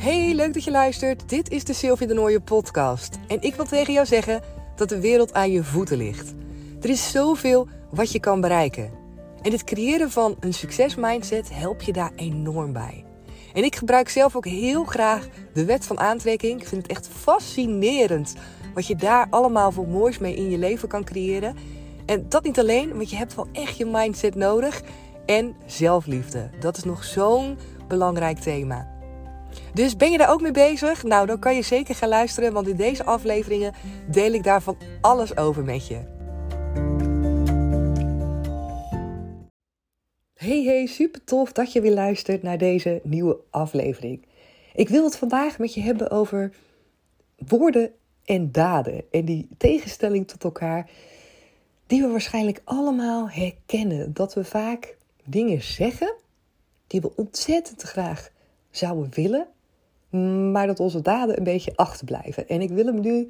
Hey, leuk dat je luistert. Dit is de Sylvie de Nooie podcast. En ik wil tegen jou zeggen dat de wereld aan je voeten ligt. Er is zoveel wat je kan bereiken. En het creëren van een succesmindset helpt je daar enorm bij. En ik gebruik zelf ook heel graag de wet van aantrekking. Ik vind het echt fascinerend wat je daar allemaal voor moois mee in je leven kan creëren. En dat niet alleen, want je hebt wel echt je mindset nodig. En zelfliefde. Dat is nog zo'n belangrijk thema. Dus ben je daar ook mee bezig? Nou, dan kan je zeker gaan luisteren, want in deze afleveringen deel ik daarvan alles over met je. Hey, hey, super tof dat je weer luistert naar deze nieuwe aflevering. Ik wil het vandaag met je hebben over woorden en daden en die tegenstelling tot elkaar, die we waarschijnlijk allemaal herkennen. Dat we vaak dingen zeggen die we ontzettend graag zouden willen, maar dat onze daden een beetje achterblijven. En ik wil hem nu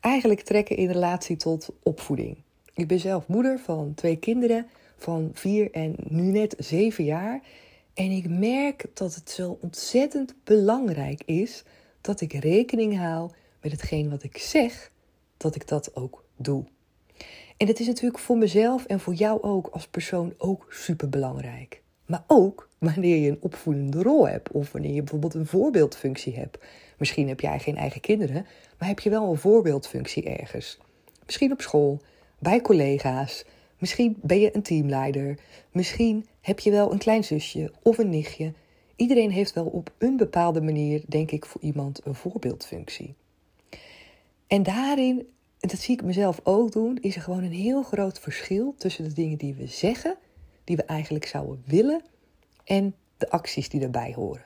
eigenlijk trekken in relatie tot opvoeding. Ik ben zelf moeder van twee kinderen van vier en nu net zeven jaar. En ik merk dat het zo ontzettend belangrijk is dat ik rekening hou met hetgeen wat ik zeg, dat ik dat ook doe. En dat is natuurlijk voor mezelf en voor jou ook als persoon ook super belangrijk. Maar ook wanneer je een opvoedende rol hebt of wanneer je bijvoorbeeld een voorbeeldfunctie hebt. Misschien heb jij geen eigen kinderen, maar heb je wel een voorbeeldfunctie ergens. Misschien op school, bij collega's, misschien ben je een teamleider, misschien heb je wel een kleinzusje of een nichtje. Iedereen heeft wel op een bepaalde manier, denk ik, voor iemand een voorbeeldfunctie. En daarin, en dat zie ik mezelf ook doen, is er gewoon een heel groot verschil tussen de dingen die we zeggen, die we eigenlijk zouden willen en de acties die daarbij horen.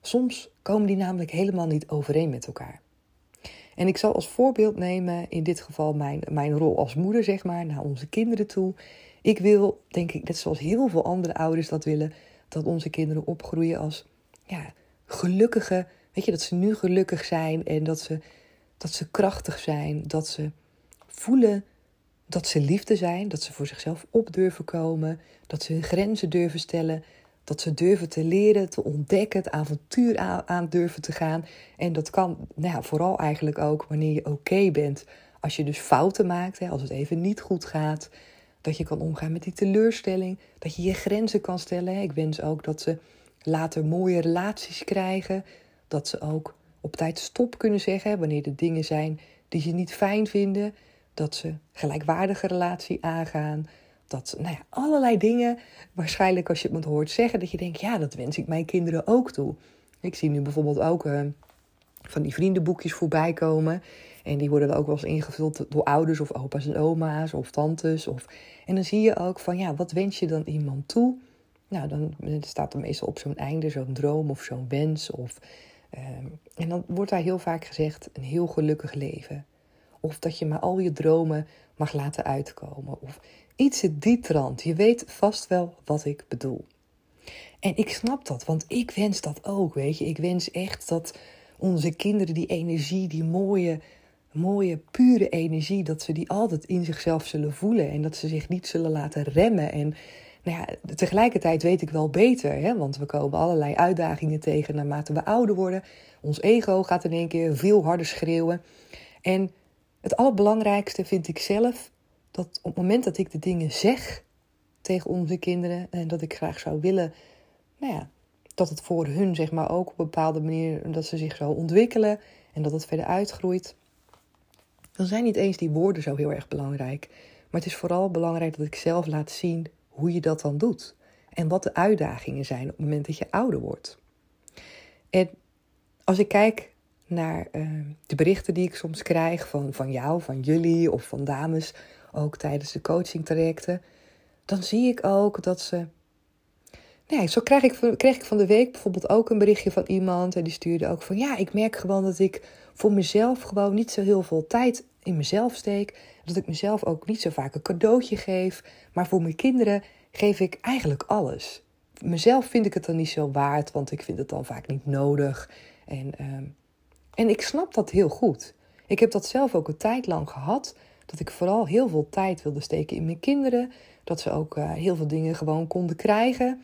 Soms komen die namelijk helemaal niet overeen met elkaar. En ik zal als voorbeeld nemen, in dit geval mijn, mijn rol als moeder, zeg maar, naar onze kinderen toe. Ik wil, denk ik, net zoals heel veel andere ouders dat willen, dat onze kinderen opgroeien als ja, gelukkige, weet je, dat ze nu gelukkig zijn en dat ze, dat ze krachtig zijn, dat ze voelen dat ze liefde zijn, dat ze voor zichzelf op durven komen, dat ze hun grenzen durven stellen, dat ze durven te leren, te ontdekken, het avontuur aan, durven te gaan. En dat kan nou ja, vooral eigenlijk ook wanneer je oké bent. Als je dus fouten maakt, hè, als het even niet goed gaat. Dat je kan omgaan met die teleurstelling. Dat je je grenzen kan stellen. Ik wens ook dat ze later mooie relaties krijgen. Dat ze ook op tijd stop kunnen zeggen wanneer er dingen zijn die ze niet fijn vinden. Dat ze gelijkwaardige relatie aangaan dat, nou ja, allerlei dingen, waarschijnlijk als je het me hoort zeggen, dat je denkt, ja, dat wens ik mijn kinderen ook toe. Ik zie nu bijvoorbeeld ook uh, van die vriendenboekjes voorbij komen. En die worden ook wel eens ingevuld door ouders of opa's en oma's of tantes. Of... En dan zie je ook van, ja, wat wens je dan iemand toe? Nou, dan staat er meestal op zo'n einde zo'n droom of zo'n wens. Of, uh, en dan wordt daar heel vaak gezegd, een heel gelukkig leven. Of dat je maar al je dromen mag laten uitkomen. Of Iets in die trant. Je weet vast wel wat ik bedoel. En ik snap dat, want ik wens dat ook, weet je. Ik wens echt dat onze kinderen die energie, die mooie, mooie, pure energie, dat ze die altijd in zichzelf zullen voelen en dat ze zich niet zullen laten remmen. En nou ja, tegelijkertijd weet ik wel beter, hè, want we komen allerlei uitdagingen tegen naarmate we ouder worden. Ons ego gaat in één keer veel harder schreeuwen. En het allerbelangrijkste vind ik zelf dat op het moment dat ik de dingen zeg tegen onze kinderen en dat ik graag zou willen, nou ja, dat het voor hun zeg maar ook op een bepaalde manier dat ze zich zo ontwikkelen en dat het verder uitgroeit, dan zijn niet eens die woorden zo heel erg belangrijk. Maar het is vooral belangrijk dat ik zelf laat zien hoe je dat dan doet. En wat de uitdagingen zijn op het moment dat je ouder wordt. En als ik kijk naar uh, de berichten die ik soms krijg van, van jou, van jullie of van dames ook tijdens de coaching trajecten, dan zie ik ook dat ze. Nee, zo krijg ik, kreeg ik van de week bijvoorbeeld ook een berichtje van iemand en die stuurde ook van ja, ik merk gewoon dat ik voor mezelf gewoon niet zo heel veel tijd in mezelf steek. Dat ik mezelf ook niet zo vaak een cadeautje geef. Maar voor mijn kinderen geef ik eigenlijk alles. Mezelf vind ik het dan niet zo waard, want ik vind het dan vaak niet nodig. En, uh, en ik snap dat heel goed. Ik heb dat zelf ook een tijd lang gehad dat ik vooral heel veel tijd wilde steken in mijn kinderen. Dat ze ook uh, heel veel dingen gewoon konden krijgen.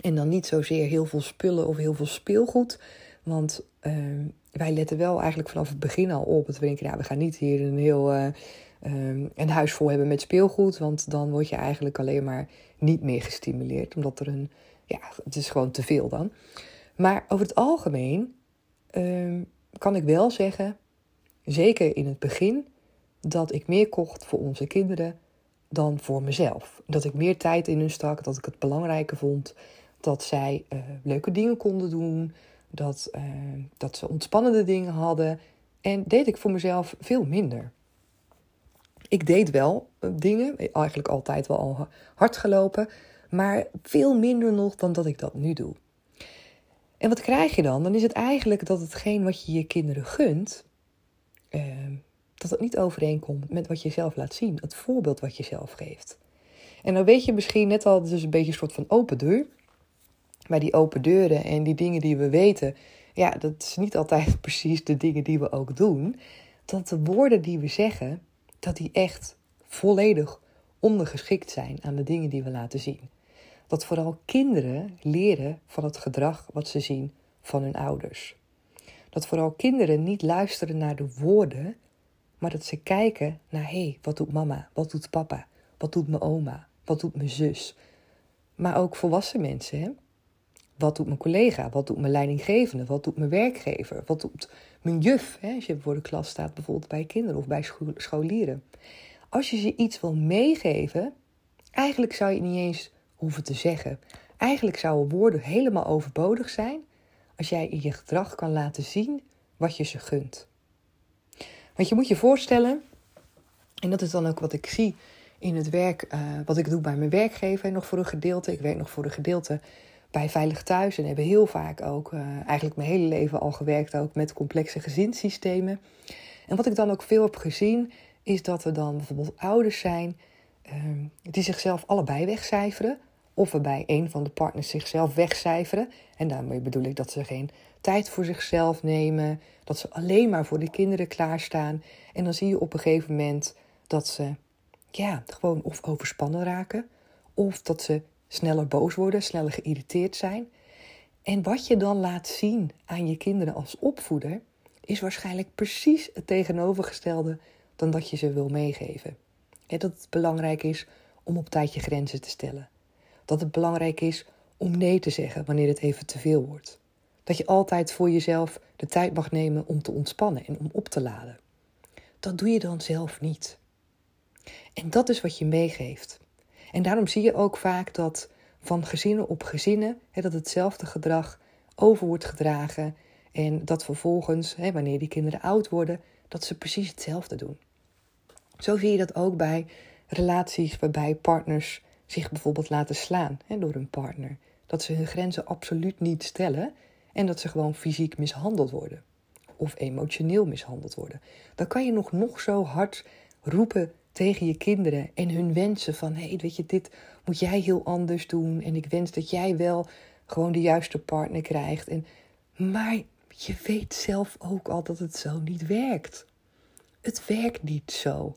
En dan niet zozeer heel veel spullen of heel veel speelgoed. Want ehm, wij letten wel eigenlijk vanaf het begin al op. Dat we denken, nou, we gaan niet hier een heel uh, een huis vol hebben met speelgoed. Want dan word je eigenlijk alleen maar niet meer gestimuleerd. Omdat er een, ja, het is gewoon te veel dan. Maar over het algemeen ehm, kan ik wel zeggen, zeker in het begin, dat ik meer kocht voor onze kinderen dan voor mezelf. Dat ik meer tijd in hun stak, dat ik het belangrijker vond dat zij uh, leuke dingen konden doen, dat, uh, dat ze ontspannende dingen hadden. En deed ik voor mezelf veel minder. Ik deed wel uh, dingen, eigenlijk altijd wel al hard gelopen, maar veel minder nog dan dat ik dat nu doe. En wat krijg je dan? Dan is het eigenlijk dat hetgeen wat je je kinderen gunt, ehm, dat het niet overeenkomt met wat je zelf laat zien. Het voorbeeld wat je zelf geeft. En dan weet je misschien net al, dus een beetje een soort van open deur. Maar die open deuren en die dingen die we weten, ja, dat is niet altijd precies de dingen die we ook doen. Dat de woorden die we zeggen, dat die echt volledig ondergeschikt zijn aan de dingen die we laten zien. Dat vooral kinderen leren van het gedrag wat ze zien van hun ouders. Dat vooral kinderen niet luisteren naar de woorden, maar dat ze kijken naar hé, hey, wat doet mama? Wat doet papa? Wat doet mijn oma? Wat doet mijn zus? Maar ook volwassen mensen. Hè? Wat doet mijn collega? Wat doet mijn leidinggevende? Wat doet mijn werkgever? Wat doet mijn juf? Hè? Als je voor de klas staat, bijvoorbeeld bij kinderen of bij scholieren. Als je ze iets wil meegeven, eigenlijk zou je het niet eens hoeven te zeggen. Eigenlijk zouden woorden helemaal overbodig zijn als jij in je gedrag kan laten zien wat je ze gunt. Want je moet je voorstellen, en dat is dan ook wat ik zie in het werk, uh, wat ik doe bij mijn werkgever, nog voor een gedeelte. Ik werk nog voor een gedeelte bij Veilig Thuis en hebben heel vaak ook, uh, eigenlijk mijn hele leven al gewerkt ook met complexe gezinssystemen. En wat ik dan ook veel heb gezien, is dat er dan bijvoorbeeld ouders zijn uh, die zichzelf allebei wegcijferen. Of waarbij een van de partners zichzelf wegcijferen. En daarmee bedoel ik dat ze geen tijd voor zichzelf nemen. Dat ze alleen maar voor de kinderen klaarstaan. En dan zie je op een gegeven moment dat ze ja, gewoon of overspannen raken. Of dat ze sneller boos worden, sneller geïrriteerd zijn. En wat je dan laat zien aan je kinderen als opvoeder, is waarschijnlijk precies het tegenovergestelde dan dat je ze wil meegeven. En dat het belangrijk is om op tijd je grenzen te stellen. Dat het belangrijk is om nee te zeggen wanneer het even te veel wordt. Dat je altijd voor jezelf de tijd mag nemen om te ontspannen en om op te laden. Dat doe je dan zelf niet. En dat is wat je meegeeft. En daarom zie je ook vaak dat van gezinnen op gezinnen dat hetzelfde gedrag over wordt gedragen. En dat vervolgens, wanneer die kinderen oud worden, dat ze precies hetzelfde doen. Zo zie je dat ook bij relaties waarbij partners zich bijvoorbeeld laten slaan hè, door hun partner. Dat ze hun grenzen absoluut niet stellen en dat ze gewoon fysiek mishandeld worden. Of emotioneel mishandeld worden. Dan kan je nog, nog zo hard roepen tegen je kinderen en hun wensen van hé, hey, weet je, dit moet jij heel anders doen en ik wens dat jij wel gewoon de juiste partner krijgt. En, maar je weet zelf ook al dat het zo niet werkt. Het werkt niet zo.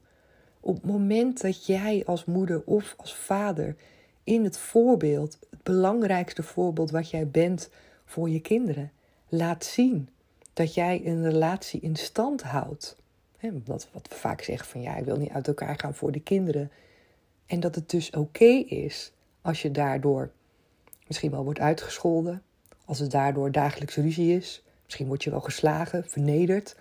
Op het moment dat jij als moeder of als vader in het voorbeeld, het belangrijkste voorbeeld wat jij bent voor je kinderen, laat zien dat jij een relatie in stand houdt. wat, wat we vaak zeggen van ja, ik wil niet uit elkaar gaan voor de kinderen. En dat het dus oké is als je daardoor misschien wel wordt uitgescholden, als het daardoor dagelijks ruzie is, misschien word je wel geslagen, vernederd.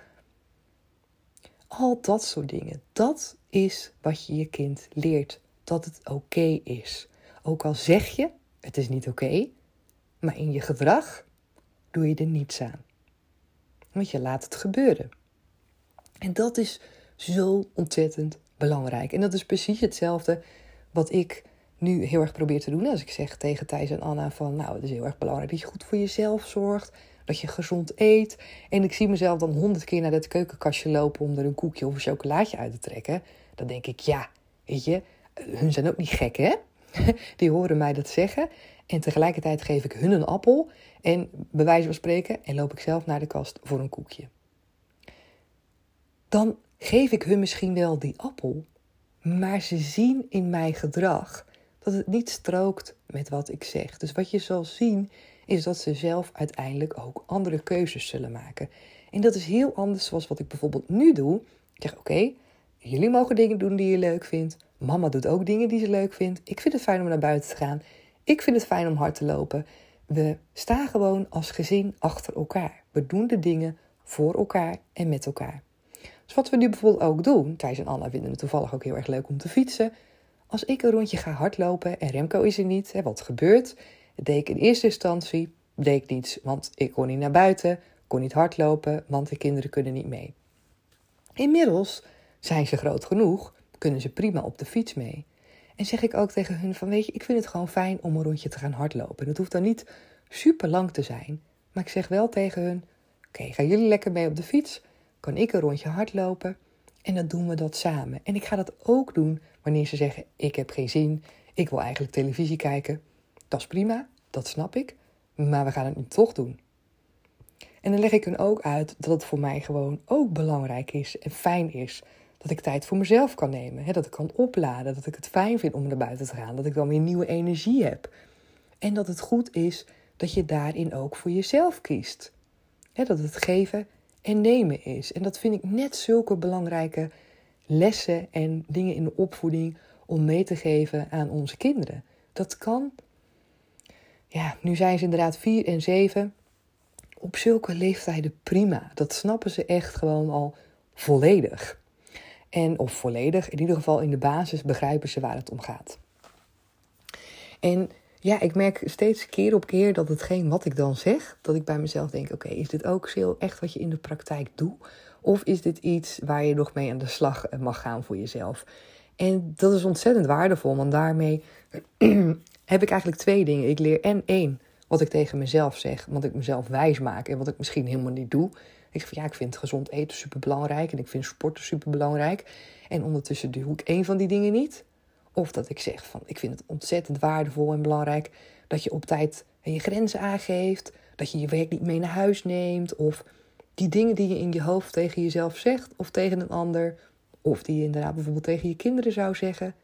Al dat soort dingen, dat is wat je je kind leert, dat het oké is. Ook al zeg je, het is niet oké, maar in je gedrag doe je er niets aan. Want je laat het gebeuren. En dat is zo ontzettend belangrijk. En dat is precies hetzelfde wat ik nu heel erg probeer te doen. Als ik zeg tegen Thijs en Anna van, nou, het is heel erg belangrijk dat je goed voor jezelf zorgt. Dat je gezond eet. En ik zie mezelf dan honderd keer naar dat keukenkastje lopen om er een koekje of een chocolaatje uit te trekken. Dan denk ik, ja, weet je, hun zijn ook niet gek, hè? Die horen mij dat zeggen. En tegelijkertijd geef ik hun een appel. En bij wijze van spreken, en loop ik zelf naar de kast voor een koekje. Dan geef ik hun misschien wel die appel. Maar ze zien in mijn gedrag dat het niet strookt met wat ik zeg. Dus wat je zal zien is dat ze zelf uiteindelijk ook andere keuzes zullen maken. En dat is heel anders zoals wat ik bijvoorbeeld nu doe. Ik zeg: Oké, jullie mogen dingen doen die je leuk vindt. Mama doet ook dingen die ze leuk vindt. Ik vind het fijn om naar buiten te gaan. Ik vind het fijn om hard te lopen. We staan gewoon als gezin achter elkaar. We doen de dingen voor elkaar en met elkaar. Dus wat we nu bijvoorbeeld ook doen, Thijs en Anna vinden het toevallig ook heel erg leuk om te fietsen. Als ik een rondje ga hardlopen en Remco is er niet, hè, wat gebeurt? Dat deed ik in eerste instantie, deed niets, want ik kon niet naar buiten, kon niet hardlopen, want de kinderen kunnen niet mee. Inmiddels zijn ze groot genoeg, kunnen ze prima op de fiets mee. En zeg ik ook tegen hun van, weet je, ik vind het gewoon fijn om een rondje te gaan hardlopen. En dat hoeft dan niet super lang te zijn, maar ik zeg wel tegen hun, oké, gaan jullie lekker mee op de fiets? Kan ik een rondje hardlopen? En dan doen we dat samen. En ik ga dat ook doen wanneer ze zeggen: Ik heb geen zin, ik wil eigenlijk televisie kijken. Dat is prima, dat snap ik, maar we gaan het nu toch doen. En dan leg ik hun ook uit dat het voor mij gewoon ook belangrijk is en fijn is dat ik tijd voor mezelf kan nemen. Hè? Dat ik kan opladen, dat ik het fijn vind om naar buiten te gaan, dat ik dan weer nieuwe energie heb. En dat het goed is dat je daarin ook voor jezelf kiest. Hè? Dat het geven en nemen is. En dat vind ik net zulke belangrijke lessen en dingen in de opvoeding om mee te geven aan onze kinderen. Dat kan. Ja, nu zijn ze inderdaad vier en zeven. Op zulke leeftijden prima. Dat snappen ze echt gewoon al volledig. En of volledig, in ieder geval in de basis begrijpen ze waar het om gaat. En ja, ik merk steeds keer op keer dat hetgeen wat ik dan zeg, dat ik bij mezelf denk: oké, is dit ook zo echt wat je in de praktijk doet? Of is dit iets waar je nog mee aan de slag mag gaan voor jezelf? En dat is ontzettend waardevol, want daarmee heb ik eigenlijk twee dingen. Ik leer en één, wat ik tegen mezelf zeg, wat ik mezelf wijs maak en wat ik misschien helemaal niet doe. Ik zeg van ja, ik vind gezond eten super belangrijk en ik vind sporten super belangrijk. En ondertussen doe ik één van die dingen niet. Of dat ik zeg van ik vind het ontzettend waardevol en belangrijk dat je op tijd je grenzen aangeeft. Dat je je werk niet mee naar huis neemt. Of die dingen die je in je hoofd tegen jezelf zegt of tegen een ander. Of die je inderdaad bijvoorbeeld tegen je kinderen zou zeggen.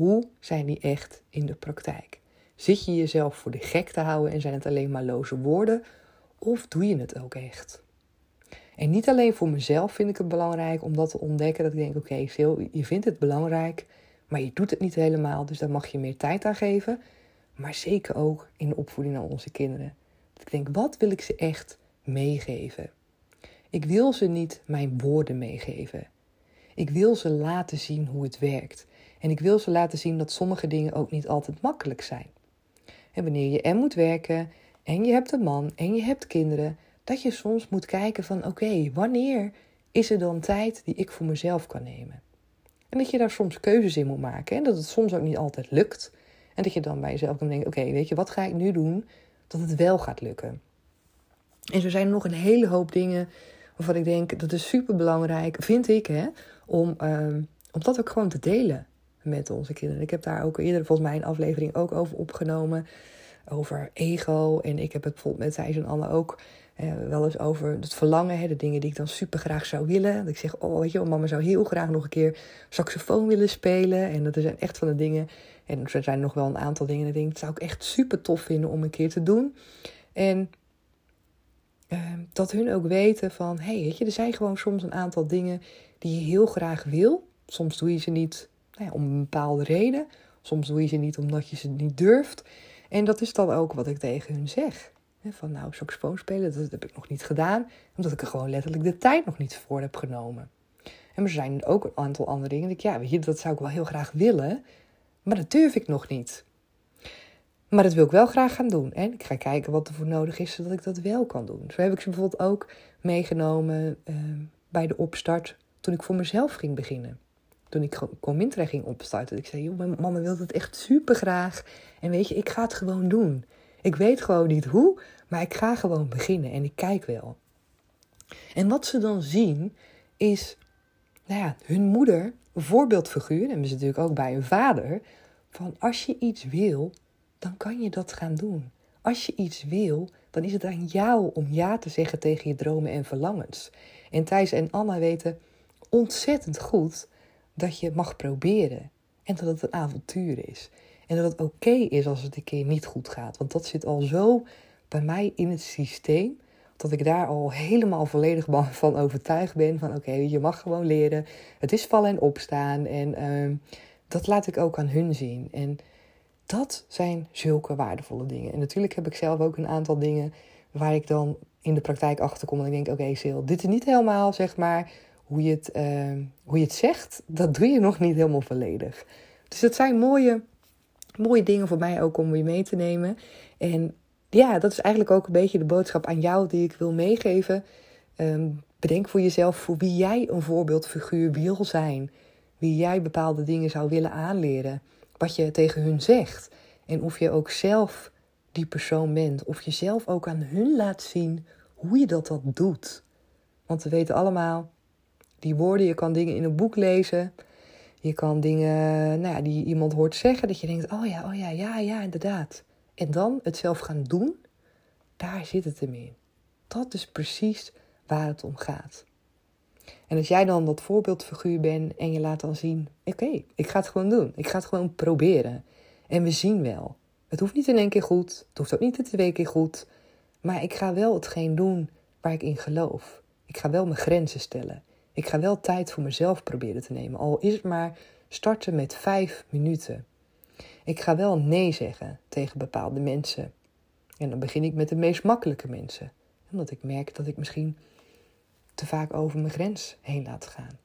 Hoe zijn die echt in de praktijk? Zit je jezelf voor de gek te houden en zijn het alleen maar loze woorden? Of doe je het ook echt? En niet alleen voor mezelf vind ik het belangrijk om dat te ontdekken. Dat ik denk, oké, je vindt het belangrijk. Maar je doet het niet helemaal, dus daar mag je meer tijd aan geven. Maar zeker ook in de opvoeding naar onze kinderen. ik denk, wat wil ik ze echt meegeven? Ik wil ze niet mijn woorden meegeven. Ik wil ze laten zien hoe het werkt. En ik wil ze laten zien dat sommige dingen ook niet altijd makkelijk zijn. En wanneer je en moet werken, en je hebt een man, en je hebt kinderen, dat je soms moet kijken van oké, wanneer is er dan tijd die ik voor mezelf kan nemen? En dat je daar soms keuzes in moet maken. En dat het soms ook niet altijd lukt. En dat je dan bij jezelf kan denken: oké, weet je, wat ga ik nu doen dat het wel gaat lukken? En zo zijn er nog een hele hoop dingen waarvan ik denk dat is super belangrijk, vind ik, hè, om, um, om dat ook gewoon te delen met onze kinderen. Ik heb daar ook eerder volgens mij een aflevering ook over opgenomen. Over ego. En ik heb het bijvoorbeeld met Thijs en Anne ook eh, wel eens over het verlangen, hè, de dingen die ik dan super graag zou willen. Dat ik zeg, oh weet je, mama zou heel graag nog een keer saxofoon willen spelen. En dat zijn echt van de dingen. En er zijn nog wel een aantal dingen. Dat ik denk, zou ik echt super tof vinden om een keer te doen. En uh, dat hun ook weten van, hey, weet je, er zijn gewoon soms een aantal dingen die je heel graag wil. Soms doe je ze niet om een bepaalde reden. Soms doe je ze niet omdat je ze niet durft. En dat is dan ook wat ik tegen hun zeg. Van nou, saxofoon spelen, dat heb ik nog niet gedaan. Omdat ik er gewoon letterlijk de tijd nog niet voor heb genomen. En er zijn ook een aantal andere dingen. Ik, ja, dat zou ik wel heel graag willen. Maar dat durf ik nog niet. Maar dat wil ik wel graag gaan doen. En ik ga kijken wat er voor nodig is, zodat ik dat wel kan doen. Zo heb ik ze bijvoorbeeld ook meegenomen uh, bij de opstart toen ik voor mezelf ging beginnen. Toen ik Comintra ging opstarten. Ik zei, joh, mijn mama wil het echt super graag. En weet je, ik ga het gewoon doen. Ik weet gewoon niet hoe, maar ik ga gewoon beginnen en ik kijk wel. En wat ze dan zien is, nou ja, hun moeder, een voorbeeldfiguur, en we zitten natuurlijk ook bij hun vader, van als je iets wil, dan kan je dat gaan doen. Als je iets wil, dan is het aan jou om ja te zeggen tegen je dromen en verlangens. En Thijs en Anna weten ontzettend goed dat je mag proberen en dat het een avontuur is. En dat het oké is als het een keer niet goed gaat. Want dat zit al zo bij mij in het systeem. Dat ik daar al helemaal volledig van overtuigd ben. Van oké, je mag gewoon leren. Het is vallen en opstaan. En ehm, dat laat ik ook aan hun zien. En dat zijn zulke waardevolle dingen. En natuurlijk heb ik zelf ook een aantal dingen waar ik dan in de praktijk achter kom. En ik denk, oké, okay, Sil, dit is niet helemaal, zeg maar, hoe je, het, ehm, hoe je het zegt. Dat doe je nog niet helemaal volledig. Dus dat zijn mooie, mooie dingen voor mij ook om weer mee te nemen. En ja, dat is eigenlijk ook een beetje de boodschap aan jou die ik wil meegeven. Ehm, bedenk voor jezelf voor wie jij een voorbeeldfiguur wil zijn. Wie jij bepaalde dingen zou willen aanleren. Wat je tegen hun zegt. En of je ook zelf die persoon bent. Of je zelf ook aan hun laat zien hoe je dat, dat doet. Want we weten allemaal, die woorden, je kan dingen in een boek lezen. Je kan dingen nou ja, die iemand hoort zeggen, dat je denkt, oh ja, oh ja, ja, ja, inderdaad. En dan het zelf gaan doen, daar zit het hem in. Dat is precies waar het om gaat. En als jij dan dat voorbeeldfiguur bent en je laat dan zien: oké, ik ga het gewoon doen. Ik ga het gewoon proberen. En we zien wel. Het hoeft niet in één keer goed. Het hoeft ook niet in twee keer goed. Maar ik ga wel hetgeen doen waar ik in geloof. Ik ga wel mijn grenzen stellen. Ik ga wel tijd voor mezelf proberen te nemen. Al is het maar starten met vijf minuten. Ik ga wel nee zeggen tegen bepaalde mensen. En dan begin ik met de meest makkelijke mensen. Omdat ik merk dat ik misschien te vaak over mijn grens heen laat gaan.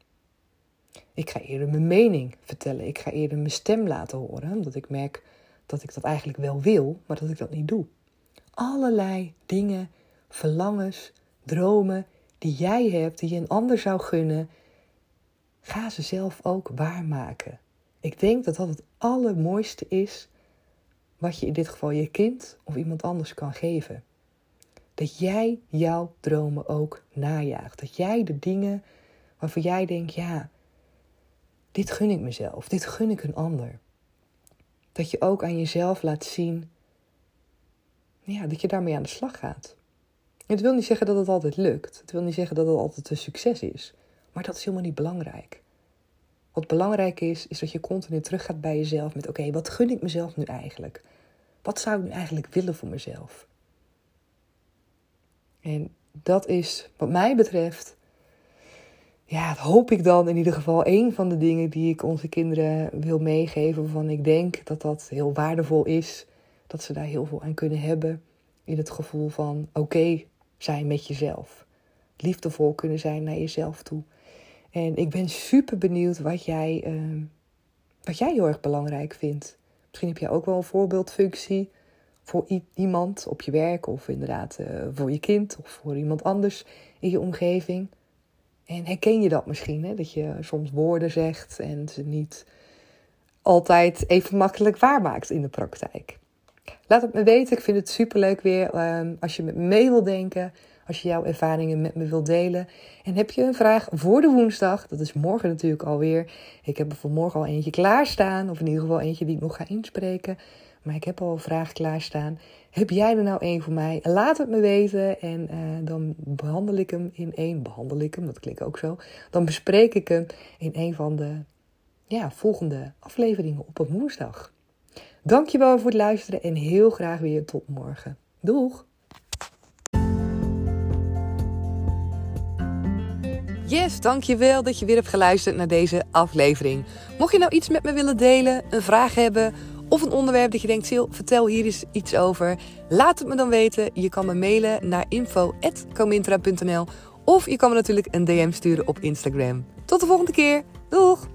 Ik ga eerder mijn mening vertellen. Ik ga eerder mijn stem laten horen. Omdat ik merk dat ik dat eigenlijk wel wil, maar dat ik dat niet doe. Allerlei dingen, verlangens, dromen die jij hebt, die je een ander zou gunnen, ga ze zelf ook waarmaken. Ik denk dat dat het allermooiste is wat je in dit geval je kind of iemand anders kan geven. Dat jij jouw dromen ook najaagt. Dat jij de dingen waarvan jij denkt, ja, dit gun ik mezelf, dit gun ik een ander. Dat je ook aan jezelf laat zien ja, dat je daarmee aan de slag gaat. Het wil niet zeggen dat het altijd lukt. Het wil niet zeggen dat het altijd een succes is. Maar dat is helemaal niet belangrijk. Wat belangrijk is, is dat je continu teruggaat bij jezelf met: oké, wat gun ik mezelf nu eigenlijk? Wat zou ik nu eigenlijk willen voor mezelf? En dat is, wat mij betreft, ja, dat hoop ik dan in ieder geval een van de dingen die ik onze kinderen wil meegeven. Waarvan ik denk dat dat heel waardevol is. Dat ze daar heel veel aan kunnen hebben. In het gevoel van oké zijn met jezelf. Liefdevol kunnen zijn naar jezelf toe. En ik ben super benieuwd wat jij, uh, wat jij heel erg belangrijk vindt. Misschien heb jij ook wel een voorbeeldfunctie voor iemand op je werk. Of inderdaad uh, voor je kind of voor iemand anders in je omgeving. En herken je dat misschien, hè? dat je soms woorden zegt en ze niet altijd even makkelijk waarmaakt in de praktijk. Laat het me weten. Ik vind het superleuk weer ehm, als je met me mee wil denken. Als je jouw ervaringen met me wilt delen. En heb je een vraag voor de woensdag? Dat is morgen natuurlijk alweer. Ik heb er voor morgen al eentje klaarstaan. Of in ieder geval eentje die ik nog ga inspreken. Maar ik heb al een vraag klaarstaan. Heb jij er nou één voor mij? Laat het me weten. En uh, dan behandel ik hem in één. Behandel ik hem, dat klinkt ook zo. Dan bespreek ik hem in een van de ja, volgende afleveringen op een woensdag. Dankjewel voor het luisteren en heel graag weer tot morgen. Doeg! Yes, dankjewel dat je weer hebt geluisterd naar deze aflevering. Mocht je nou iets met me willen delen, een vraag hebben of een onderwerp dat je denkt, Sil, vertel hier eens iets over. Laat het me dan weten. Je kan me mailen naar info.comintra.nl of je kan me natuurlijk een DM sturen op Instagram. Tot de volgende keer. Doeg!